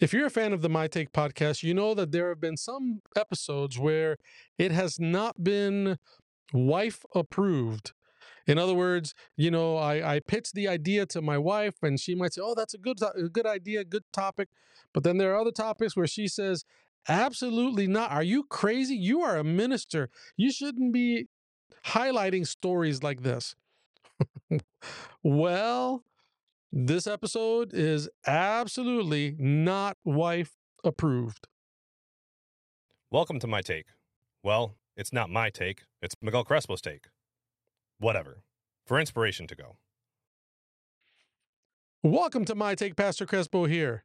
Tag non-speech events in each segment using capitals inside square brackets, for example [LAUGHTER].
If you're a fan of the My Take podcast, you know that there have been some episodes where it has not been wife approved. In other words, you know, I, I pitch the idea to my wife and she might say, Oh, that's a good, a good idea, good topic. But then there are other topics where she says, Absolutely not. Are you crazy? You are a minister. You shouldn't be highlighting stories like this. [LAUGHS] well, this episode is absolutely not wife approved. Welcome to my take. Well, it's not my take, it's Miguel Crespo's take. Whatever. For inspiration to go. Welcome to my take, Pastor Crespo here.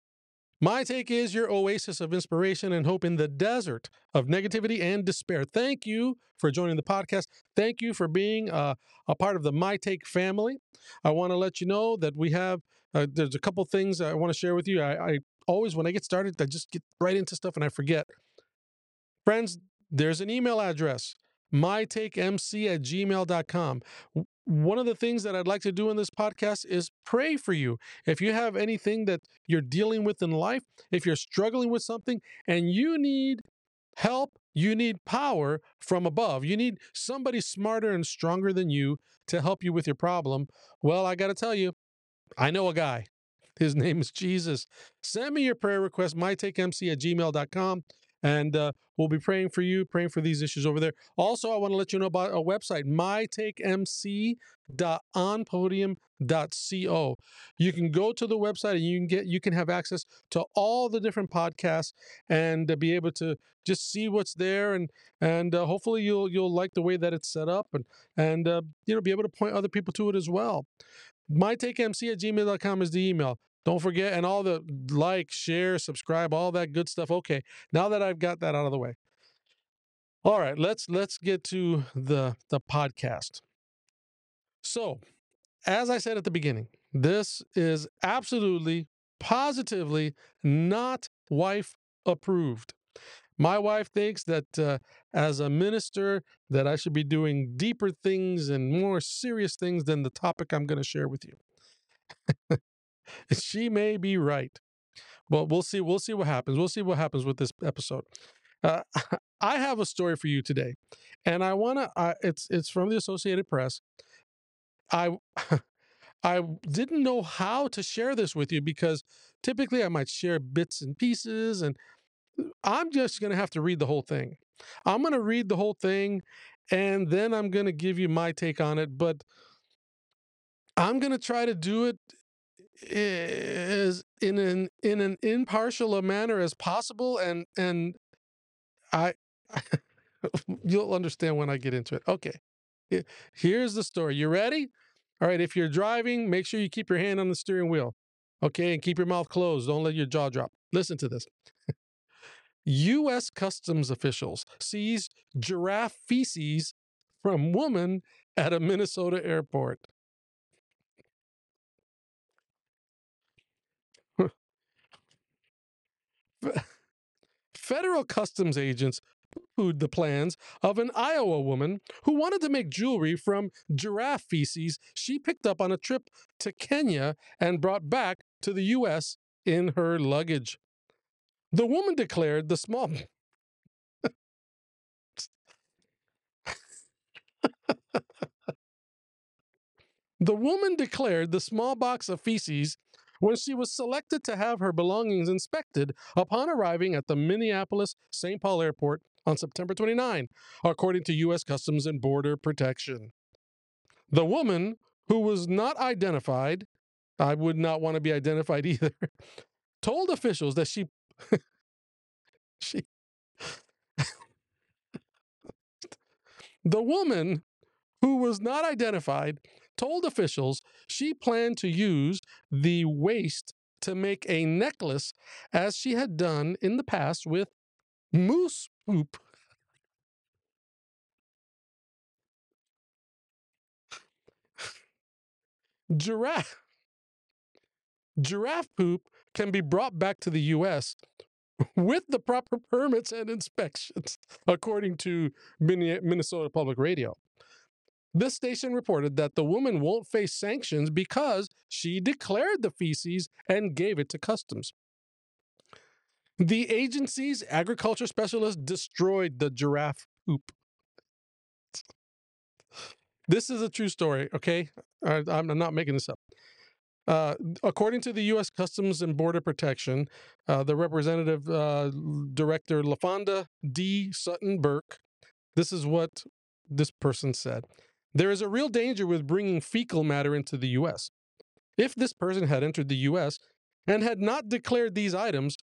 My take is your oasis of inspiration and hope in the desert of negativity and despair. Thank you for joining the podcast. Thank you for being uh, a part of the My Take family. I want to let you know that we have, uh, there's a couple things I want to share with you. I, I always, when I get started, I just get right into stuff and I forget. Friends, there's an email address mytakemc at gmail.com one of the things that I'd like to do in this podcast is pray for you. If you have anything that you're dealing with in life, if you're struggling with something and you need help, you need power from above, you need somebody smarter and stronger than you to help you with your problem, well, I got to tell you, I know a guy. His [LAUGHS] name is Jesus. Send me your prayer request, mytakemc at gmail.com and uh, we'll be praying for you, praying for these issues over there. Also, I want to let you know about a website, mytakemc.onpodium.co. You can go to the website and you can get you can have access to all the different podcasts and uh, be able to just see what's there and and uh, hopefully you'll you'll like the way that it's set up and and uh, you know be able to point other people to it as well. MyTakeMC at gmail.com is the email. Don't forget, and all the like, share, subscribe, all that good stuff. Okay, now that I've got that out of the way, all right, let's let's get to the the podcast. So, as I said at the beginning, this is absolutely, positively not wife approved. My wife thinks that uh, as a minister that I should be doing deeper things and more serious things than the topic I'm going to share with you. [LAUGHS] [LAUGHS] she may be right. But we'll see. We'll see what happens. We'll see what happens with this episode. Uh, [LAUGHS] I have a story for you today, and I want to. Uh, it's it's from the Associated Press. I [LAUGHS] I didn't know how to share this with you because typically I might share bits and pieces, and uh, I'm just going to have to read the whole thing. I'm going to read the whole thing, and then I'm going to give you my take on it. But I'm going to try to do it is in an in an impartial a manner as possible and and i [LAUGHS] you'll understand when i get into it. Okay here's the story. You ready? All right if you're driving make sure you keep your hand on the steering wheel okay and keep your mouth closed. Don't let your jaw drop. Listen to this. [LAUGHS] U.S. customs officials seized giraffe feces from woman at a Minnesota airport. [LAUGHS] Federal customs agents pooed the plans of an Iowa woman who wanted to make jewelry from giraffe feces she picked up on a trip to Kenya and brought back to the U.S. in her luggage. The woman declared the small. [LAUGHS] the woman declared the small box of feces when she was selected to have her belongings inspected upon arriving at the Minneapolis St. Paul Airport on September 29, according to U.S. Customs and Border Protection. The woman, who was not identified, I would not want to be identified [LAUGHS] either, told officials that she [LAUGHS] she [LAUGHS] the woman who was not identified told officials she planned to use the waste to make a necklace as she had done in the past with moose poop. Giraffe giraffe poop can be brought back to the US with the proper permits and inspections, according to Minnesota Public Radio. This station reported that the woman won't face sanctions because she declared the feces and gave it to customs. The agency's agriculture specialist destroyed the giraffe poop. This is a true story, okay? I, I'm not making this up. Uh, according to the U.S. Customs and Border Protection, uh, the representative uh, director LaFonda D. Sutton Burke, this is what this person said. There is a real danger with bringing fecal matter into the U.S. If this person had entered the U.S. and had not declared these items,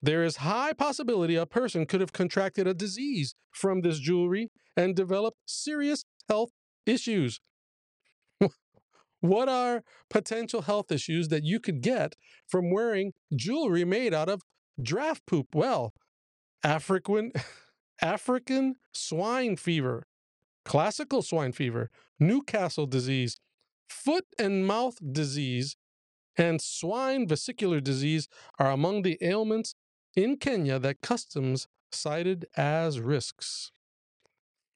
there is high possibility a person could have contracted a disease from this jewelry and developed serious health issues. what are potential health issues that you could get from wearing jewelry made out of draft poop? Well, African African swine fever, classical swine fever, Newcastle disease, foot and mouth disease, and swine vesicular disease are among the ailments in Kenya that customs cited as risks.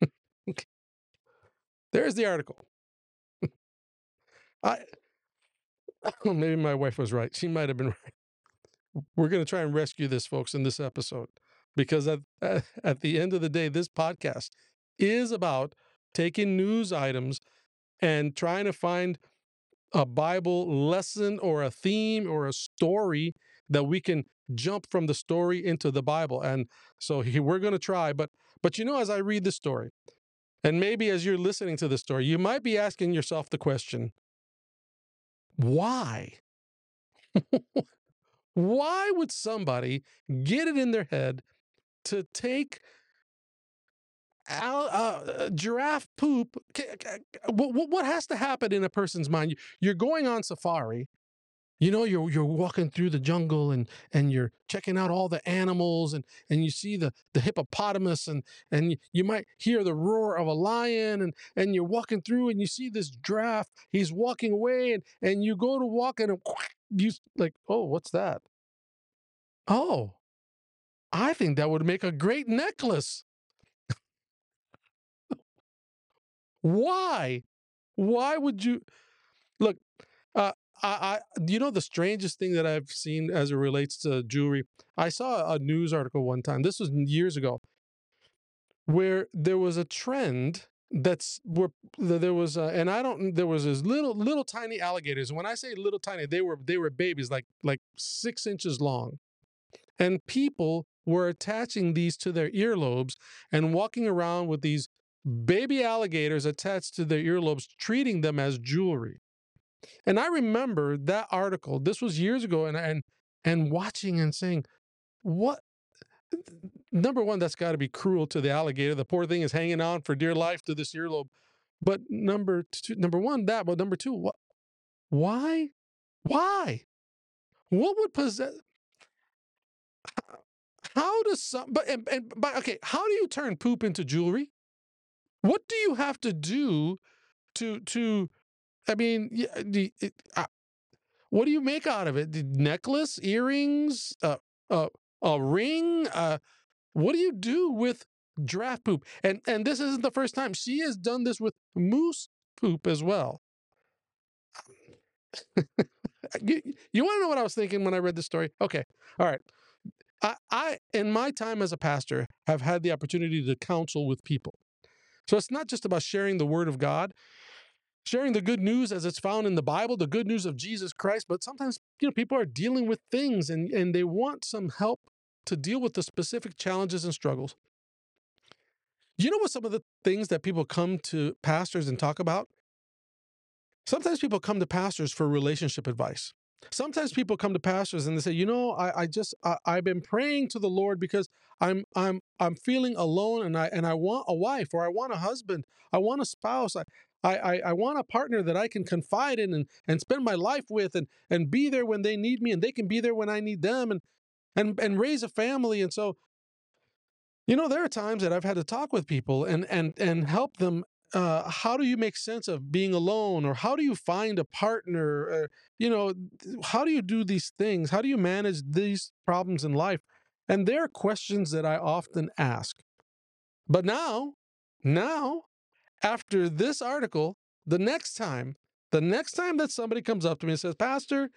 [LAUGHS] There's the article. I [COUGHS] maybe my wife was right. She might have been [LAUGHS] right. We're going to try and rescue this, folks, in this episode, because at at the end of the day, this podcast is about taking news items and trying to find a Bible lesson or a theme or a story that we can jump from the story into the Bible. And so we're going to try. But but you know, as I read the story, and maybe as you're listening to the story, you might be asking yourself the question, why? [LAUGHS] why would somebody get it in their head to take uh, giraffe poop? What has to happen in a person's mind? You're going on safari you know you're you're walking through the jungle and and you're checking out all the animals and and you see the the hippopotamus and and you, you might hear the roar of a lion and and you're walking through and you see this giraffe he's walking away and and you go to walk and you like oh what's that oh i think that would make a great necklace why why would you look uh, I, I, you know, the strangest thing that I've seen as it relates to jewelry. I saw a news article one time. This was years ago, where there was a trend that's where there was, a, and I don't. There was this little, little tiny alligators. When I say little tiny, they were they were babies, like like six inches long, and people were attaching these to their earlobes and walking around with these baby alligators attached to their earlobes, treating them as jewelry. And I remember that article. This was years ago, and and and watching and saying, "What? Number one, that's got to be cruel to the alligator. The poor thing is hanging on for dear life to this earlobe. But number two, number one, that. But number two, what? Why? Why? What would possess? How does some? But and, and but okay, how do you turn poop into jewelry? What do you have to do to to I mean, yeah, the, it, uh, what do you make out of it? The necklace, earrings, uh, uh, a ring. Uh, what do you do with draft poop? And and this isn't the first time she has done this with moose poop as well. [LAUGHS] you, you want to know what I was thinking when I read this story? Okay, all right. I, I, in my time as a pastor, have had the opportunity to counsel with people. So it's not just about sharing the word of God sharing the good news as it's found in the Bible, the good news of Jesus Christ. But sometimes, you know, people are dealing with things and, and they want some help to deal with the specific challenges and struggles. You know what some of the things that people come to pastors and talk about? Sometimes people come to pastors for relationship advice. Sometimes people come to pastors and they say, you know, I, I just I, I've been praying to the Lord because I'm I'm I'm feeling alone and I and I want a wife or I want a husband, I want a spouse. I, I, I, want a partner that I can confide in and, and spend my life with and, and be there when they need me and they can be there when I need them and, and, and raise a family. And so, you know, there are times that I've had to talk with people and, and, and help them. Uh, how do you make sense of being alone or how do you find a partner? Or, you know, how do you do these things? How do you manage these problems in life? And there are questions that I often ask. But now, now after this article, the next time, the next time that somebody comes up to me and says, Pastor,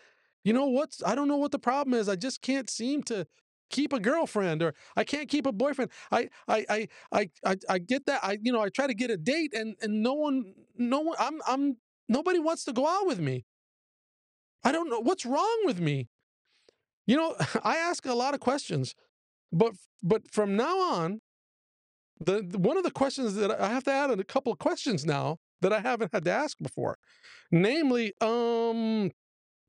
you know what's I don't know what the problem is. I just can't seem to keep a girlfriend or I can't keep a boyfriend. I I I I I, I get that. I you know I try to get a date and and no one no one I'm I'm nobody wants to go out with me. I don't know what's wrong with me. You know, [LAUGHS] I ask a lot of questions, but but from now on, the, the one of the questions that I have to add a couple of questions now that I haven't had to ask before, namely, um,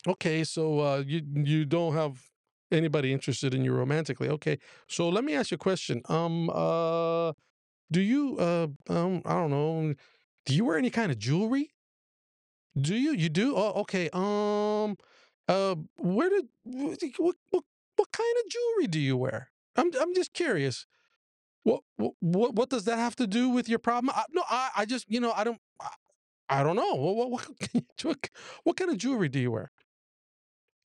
okay, so uh, you you don't have anybody interested in you romantically. Okay, so let me ask you a question. Um, uh, do you uh, um, I don't know, do you wear any kind of jewelry? Do you? You do? Oh, okay. Um, uh, where did what what what, kind of jewelry do you wear? I'm I'm just curious. What what what does that have to do with your problem? I, no, I I just you know I don't I, I don't know. What what, what [LAUGHS] what kind of jewelry do you wear?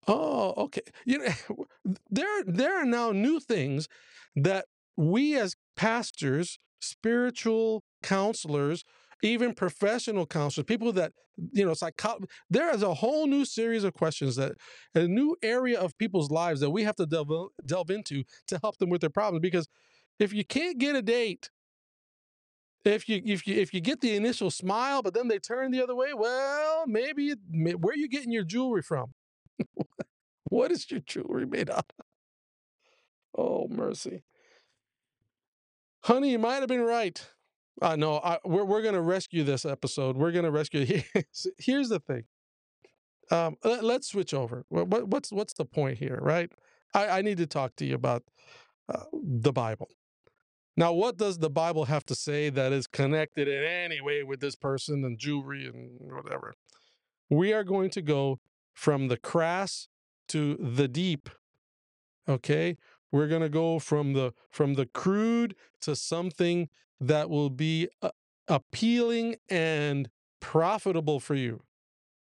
Oh, okay. You know, [LAUGHS] there there are now new things that we as pastors, spiritual counselors, even professional counselors, people that you know, psycho- there is a whole new series of questions that a new area of people's lives that we have to delve delve into to help them with their problems. Because if you can't get a date, if you if you if you get the initial smile, but then they turn the other way, well, maybe where are you getting your jewelry from? [LAUGHS] what is your jewelry made out of? Oh mercy, honey, you might have been right. Uh, no, I, we're we're gonna rescue this episode. We're gonna rescue. [LAUGHS] Here's, here's the thing. Um, let, us switch over. What, what's what's the point here, right? I, I need to talk to you about uh, the Bible. Now, what does the Bible have to say that is connected in any way with this person and jewelry and whatever? We are going to go from the crass to the deep. Okay? We're going to go from the from the crude to something that will be uh, appealing and profitable for you.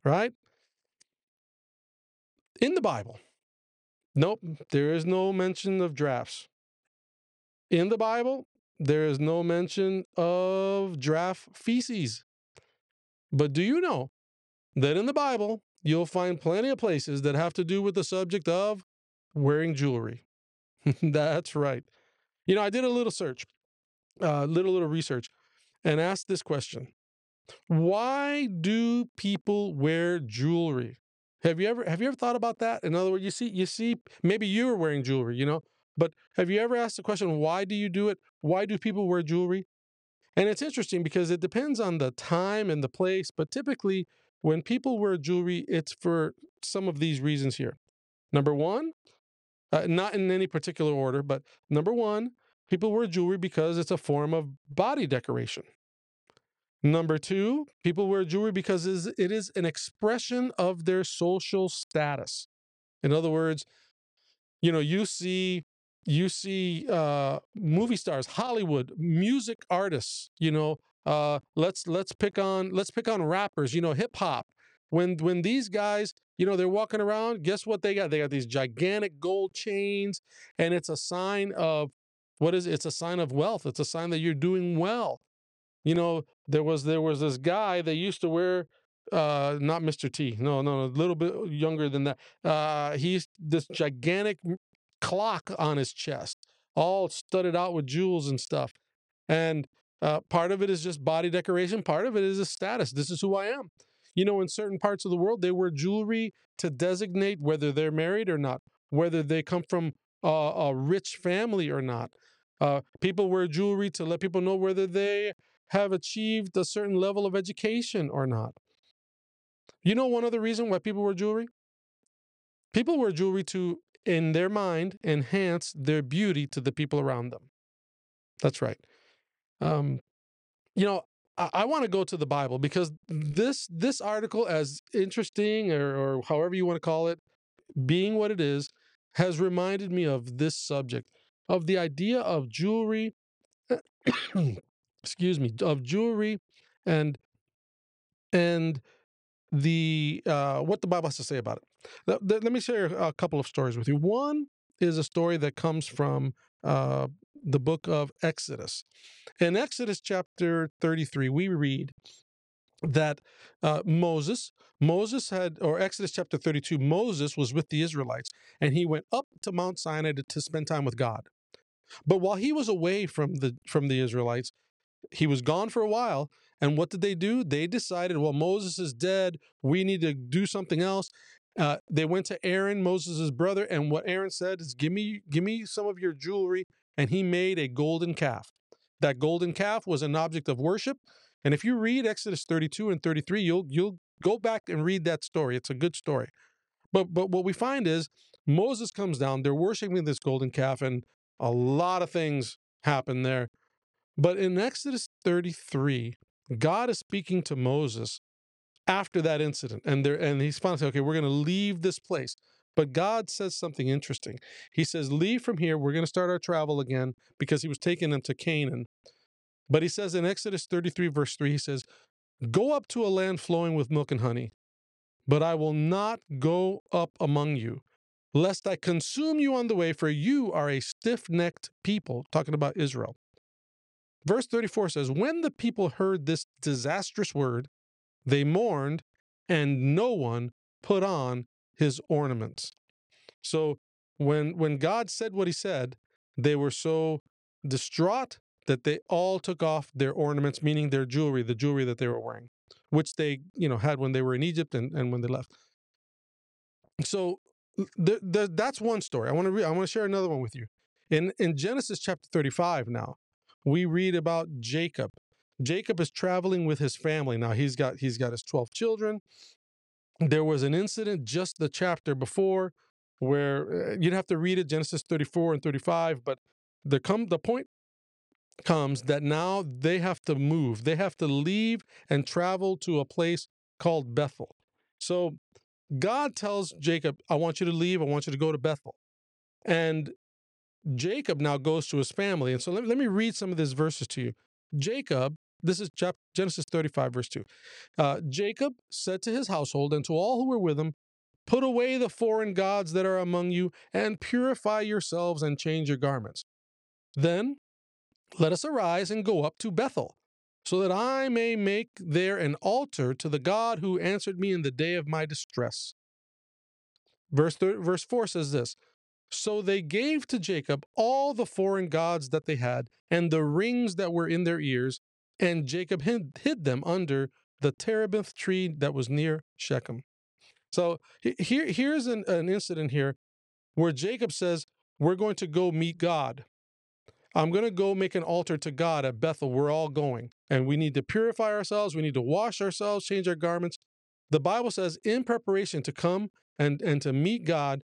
Right? In the Bible. Nope, there is no mention of drafts. In the Bible, there is no mention of draft feces. But do you know that in the Bible, you'll find plenty of places that have to do with the subject of wearing jewelry? [LAUGHS] That's right. You know, I did a little search, a uh, little, little research, and asked this question Why do people wear jewelry? Have you ever have you ever thought about that? In other words, you see, you see, maybe you were wearing jewelry, you know, but have you ever asked the question, why do you do it? Why do people wear jewelry? And it's interesting because it depends on the time and the place, but typically when people wear jewelry, it's for some of these reasons here. Number one, uh, not in any particular order, but number one, people wear jewelry because it's a form of body decoration. Number two, people wear jewelry because it is an expression of their social status. In other words, you know, you see you see uh, movie stars, Hollywood, music artists. You know, uh, let's let's pick on let's pick on rappers. You know, hip hop. When when these guys, you know, they're walking around, guess what they got? They got these gigantic gold chains, and it's a sign of what is it? It's a sign of wealth. It's a sign that you're doing well. You know, there was there was this guy that used to wear uh not Mr. T. No, no, a little bit younger than that. Uh he's this gigantic clock on his chest, all studded out with jewels and stuff. And uh, part of it is just body decoration, part of it is a status. This is who I am. You know, in certain parts of the world, they wear jewelry to designate whether they're married or not, whether they come from a, a rich family or not. Uh, people wear jewelry to let people know whether they have achieved a certain level of education or not. You know, one other reason why people wear jewelry? People wear jewelry to in their mind enhance their beauty to the people around them. That's right. Um, you know, I, I want to go to the Bible because this this article, as interesting or, or however you want to call it, being what it is, has reminded me of this subject of the idea of jewelry. [COUGHS] excuse me, of jewelry and and the uh, what the Bible has to say about it. Let, let, me share a couple of stories with you. One is a story that comes from uh, the book of Exodus. In Exodus chapter 33, we read, that uh, Moses, Moses had, or Exodus chapter 32, Moses was with the Israelites and he went up to Mount Sinai to, to spend time with God. But while he was away from the from the Israelites, he was gone for a while. And what did they do? They decided, well, Moses is dead. We need to do something else. Uh, they went to Aaron, Moses' brother, and what Aaron said is, "Give me, give me some of your jewelry." And he made a golden calf. That golden calf was an object of worship. And if you read Exodus 32 and 33, you'll you'll go back and read that story. It's a good story. But but what we find is Moses comes down. They're worshiping this golden calf, and a lot of things happen there. But in Exodus 33, God is speaking to Moses after that incident. And there and he's finally saying, okay, we're to leave this place. But God says something interesting. He says, Leave from here. We're going to start our travel again because he was taking them to Canaan. But he says in Exodus 33, verse 3, he says, Go up to a land flowing with milk and honey, but I will not go up among you, lest I consume you on the way, for you are a stiff necked people. Talking about Israel. Verse 34 says, When the people heard this disastrous word, they mourned, and no one put on his ornaments. So when when God said what he said, they were so distraught that they all took off their ornaments, meaning their jewelry, the jewelry that they were wearing, which they, you know, had when they were in Egypt and, and when they left. So the, the, that's one story. I want to re- I want to share another one with you. In in Genesis chapter 35 now, we read about Jacob. Jacob is traveling with his family. Now he's got he's got his 12 children. There was an incident just the chapter before where uh, you'd have to read it Genesis 34 and 35, but the come the point comes that now they have to move. They have to leave and travel to a place called Bethel. So God tells Jacob, I want you to leave. I want you to go to Bethel. And Jacob now goes to his family. And so let, let me read some of these verses to you. Jacob, this is chapter, Genesis 35, verse 2. Uh, Jacob said to his household and to all who were with him, Put away the foreign gods that are among you and purify yourselves and change your garments. Then let us arise and go up to Bethel, so that I may make there an altar to the God who answered me in the day of my distress. Verse, verse 4 says this So they gave to Jacob all the foreign gods that they had, and the rings that were in their ears, and Jacob hid, hid them under the terebinth tree that was near Shechem. So here, here's an, an incident here where Jacob says, We're going to go meet God. I'm going to go make an altar to God at Bethel. We're all going. And we need to purify ourselves. We need to wash ourselves, change our garments. The Bible says, in preparation to come and, and to meet God,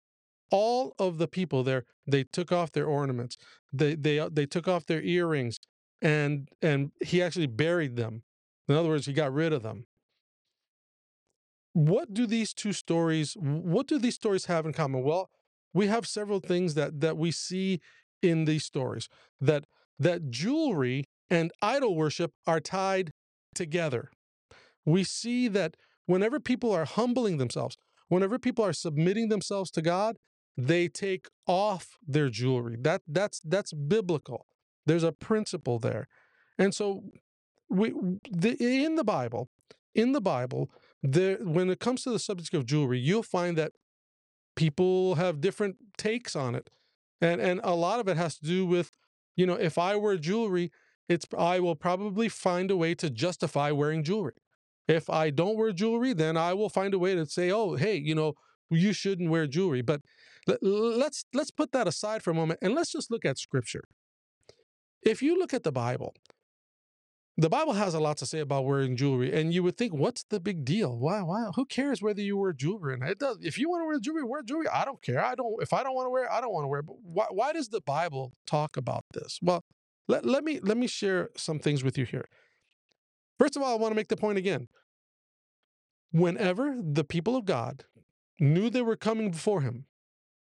all of the people there, they took off their ornaments. They, they, they took off their earrings and, and he actually buried them. In other words, he got rid of them. What do these two stories, what do these stories have in common? Well, we have several things that, that we see in these stories that that jewelry and idol worship are tied together. We see that whenever people are humbling themselves, whenever people are submitting themselves to God, they take off their jewelry. That that's that's biblical. There's a principle there. And so we the, in the Bible, in the Bible, there when it comes to the subject of jewelry, you'll find that people have different takes on it. And and a lot of it has to do with you know if i wear jewelry it's i will probably find a way to justify wearing jewelry. If i don't wear jewelry then i will find a way to say oh hey you know you shouldn't wear jewelry. But let's let's put that aside for a moment and let's just look at scripture if you look at the bible the Bible has a lot to say about wearing jewelry, and you would think, what's the big deal? Why, why? Who cares whether you wear jewelry? And it does. If you want to wear jewelry, wear jewelry. I don't care. I don't. If I don't want to wear, it, I don't want to wear. It. But why? Why does the Bible talk about this? Well, let let me let me share some things with you here. First of all, I want to make the point again. Whenever the people of God knew they were coming before Him,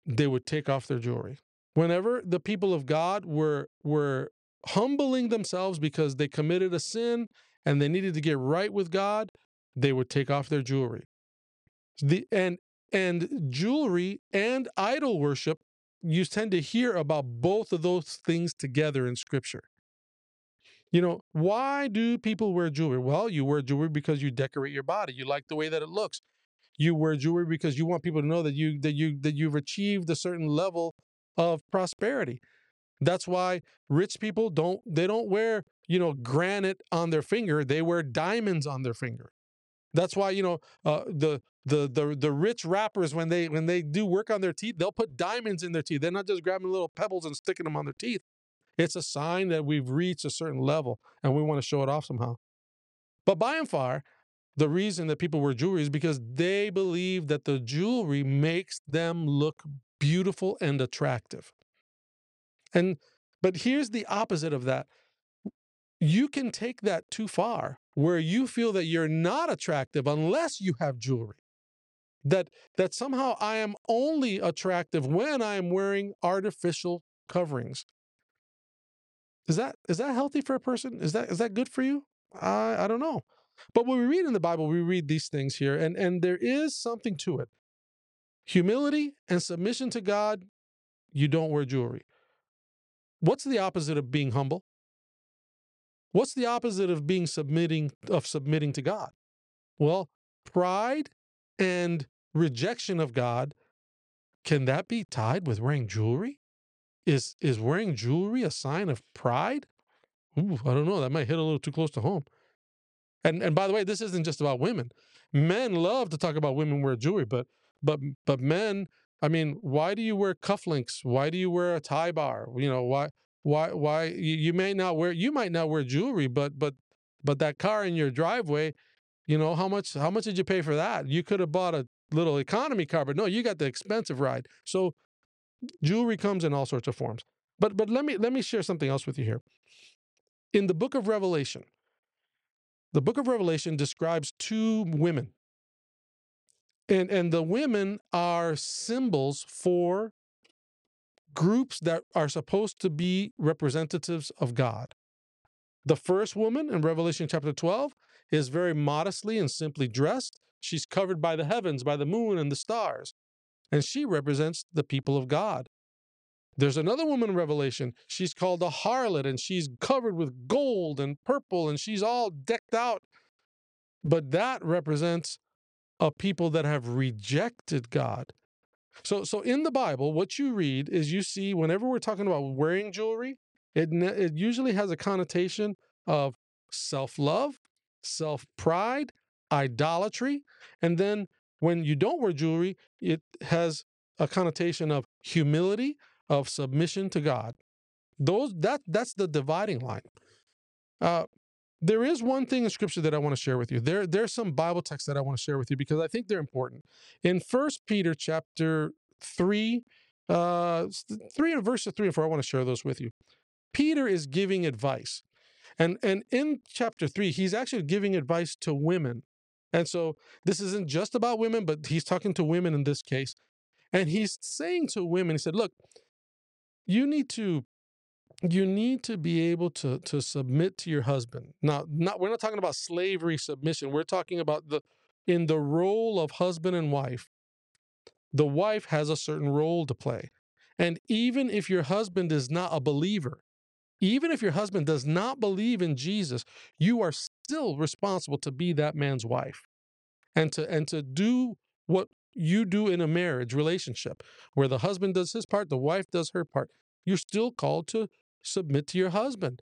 they would take off their jewelry. Whenever the people of God were were humbling themselves because they committed a sin and they needed to get right with God, they would take off their jewelry. The and and jewelry and idol worship, you tend to hear about both of those things together in scripture. You know, why do people wear jewelry? Well, you wear jewelry because you decorate your body. You like the way that it looks. You wear jewelry because you want people to know that you that you that you've achieved a certain level of prosperity. That's why rich people don't they don't wear, you know, granite on their finger, they wear diamonds on their finger. That's why, you know, uh, the the the the rich rappers when they when they do work on their teeth, they'll put diamonds in their teeth. They're not just grabbing little pebbles and sticking them on their teeth. It's a sign that we've reached a certain level and we want to show it off somehow. But by and far, the reason that people wear jewelry is because they believe that the jewelry makes them look beautiful and attractive. And but here's the opposite of that. You can take that too far where you feel that you're not attractive unless you have jewelry. That that somehow I am only attractive when I am wearing artificial coverings. Is that is that healthy for a person? Is that is that good for you? I I don't know. But when we read in the Bible, we read these things here, and, and there is something to it. Humility and submission to God, you don't wear jewelry. What's the opposite of being humble? What's the opposite of being submitting of submitting to God? Well, pride and rejection of God, can that be tied with wearing jewelry? Is is wearing jewelry a sign of pride? Ooh, I don't know. That might hit a little too close to home. And and by the way, this isn't just about women. Men love to talk about women wear jewelry, but but but men, I mean, why do you wear cufflinks? Why do you wear a tie bar? You know, why why why you, you may not wear you might not wear jewelry, but but but that car in your driveway, you know, how much how much did you pay for that? You could have bought a little economy car, but no, you got the expensive ride. So jewelry comes in all sorts of forms. But but let me let me share something else with you here. In the book of Revelation, the book of Revelation describes two women. And, and the women are symbols for groups that are supposed to be representatives of God. The first woman in Revelation chapter 12 is very modestly and simply dressed. She's covered by the heavens, by the moon and the stars, and she represents the people of God. There's another woman in Revelation. She's called a harlot and she's covered with gold and purple and she's all decked out. But that represents a people that have rejected God. So, so in the Bible, what you read is you see whenever we're talking about wearing jewelry, it, it usually has a connotation of self love, self pride, idolatry. And then when you don't wear jewelry, it has a connotation of humility, of submission to God. Those that that's the dividing line. Uh, there is one thing in scripture that I want to share with you. There there's some Bible texts that I want to share with you because I think they're important. In First Peter chapter three, uh, three and verses three and four, I want to share those with you. Peter is giving advice, and and in chapter three, he's actually giving advice to women. And so this isn't just about women, but he's talking to women in this case. And he's saying to women, he said, Look, you need to you need to be able to to submit to your husband. Now, not we're not talking about slavery submission. We're talking about the in the role of husband and wife. The wife has a certain role to play. And even if your husband is not a believer, even if your husband does not believe in Jesus, you are still responsible to be that man's wife and to and to do what you do in a marriage relationship where the husband does his part, the wife does her part. You're still called to submit to your husband.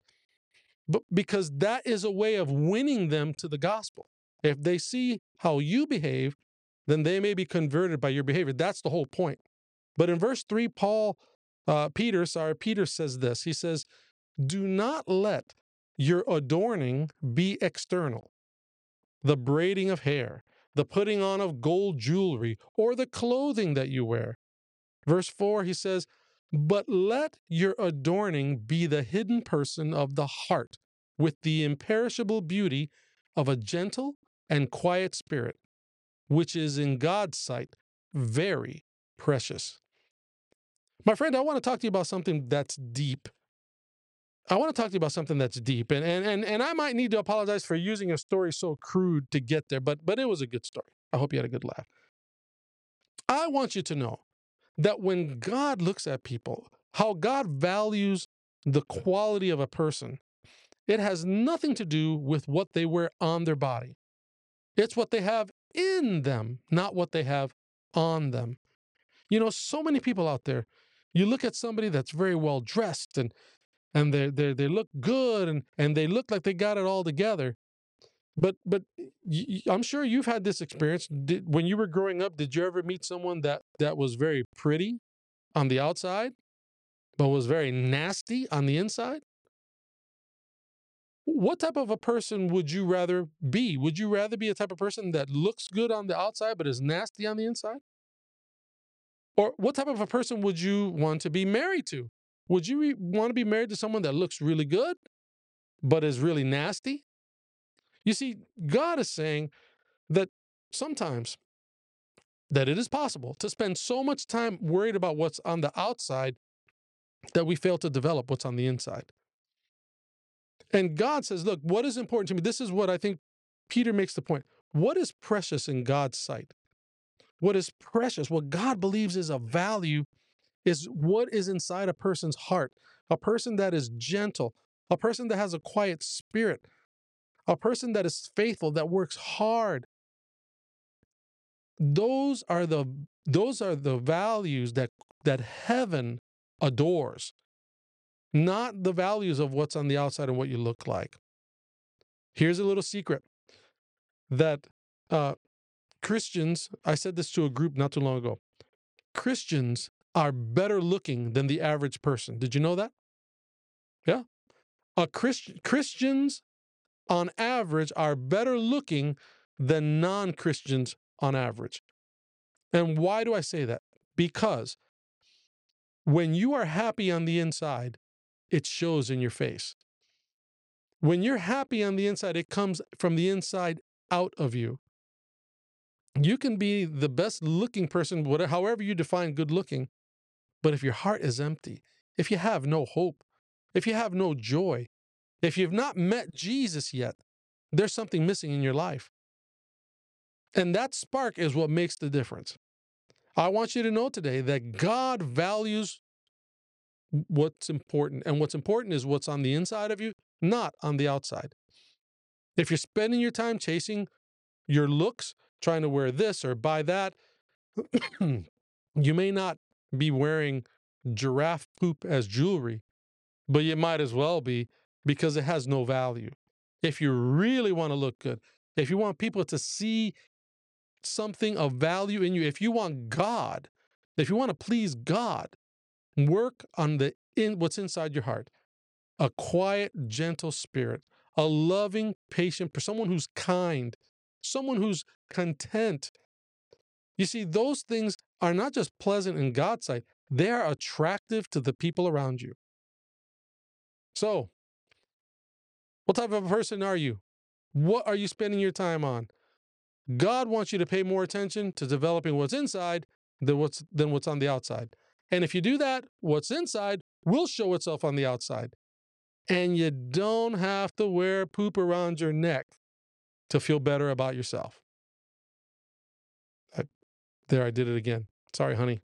But because that is a way of winning them to the gospel. If they see how you behave, then they may be converted by your behavior. That's the whole point. But in verse 3, Paul, uh, Peter, sorry, Peter says this. He says, Do not let your adorning be external, the braiding of hair, the putting on of gold jewelry, or the clothing that you wear. Verse 4, he says, But let your adorning be the hidden person of the heart, with the imperishable beauty of a gentle and quiet spirit, which is in God's sight very precious. My friend, I want to talk to you about something that's deep I want to talk to you about something that's deep, and and and and I might need to apologize for using a story so crude to get there, but but it was a good story. I hope you had a good laugh. I want you to know that when God looks at people, how God values the quality of a person It has nothing to do with what they wear on their body. It's what they have in them, not what they have on them. You know, so many people out there, you look at somebody that's very well dressed and and they they they look good and and they look like they got it all together. But but I'm sure you've had this experience. Did, when you were growing up, did you ever meet someone that that was very pretty on the outside, but was very nasty on the inside? What type of a person would you rather be? Would you rather be a type of person that looks good on the outside but is nasty on the inside? Or what type of a person would you want to be married to? Would you re- want to be married to someone that looks really good but is really nasty? You see, God is saying that sometimes that it is possible to spend so much time worried about what's on the outside that we fail to develop what's on the inside. And God says, look, what is important to me? This is what I think Peter makes the point. What is precious in God's sight? What is precious, what God believes is of value, is what is inside a person's heart. A person that is gentle, a person that has a quiet spirit, a person that is faithful, that works hard. Those are the those are the values that that heaven adores, not the values of what's on the outside and what you look like. Here's a little secret that uh, Christians, I said this to a group not too long ago. Christians are better looking than the average person. Did you know that? Yeah. A Christ, Christians on average are better looking than non Christians on average. And why do I say that? Because when you are happy on the inside, it shows in your face. When you're happy on the inside, it comes from the inside out of you. You can be the best looking person, whatever, however you define good looking, but if your heart is empty, if you have no hope, if you have no joy, if you've not met Jesus yet, there's something missing in your life. And that spark is what makes the difference. I want you to know today that God values what's important. And what's important is what's on the inside of you, not on the outside. If you're spending your time chasing your looks, trying to wear this or buy that, [CLEARS THROAT] you may not be wearing giraffe poop as jewelry, but you might as well be because it has no value. If you really want to look good, if you want people to see something of value in you, if you want God, if you want to please God, work on the in what's inside your heart. A quiet, gentle spirit, a loving, patient, someone who's kind, someone who's content. You see, those things are not just pleasant in God's sight, they are attractive to the people around you. So, what type of a person are you? What are you spending your time on? God wants you to pay more attention to developing what's inside than what's than what's on the outside. And if you do that, what's inside will show itself on the outside. And you don't have to wear poop around your neck to feel better about yourself. I, there, I did it again. Sorry, honey.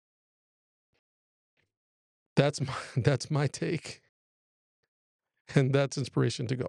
That's my, [LAUGHS] that's my take. And that's inspiration to go.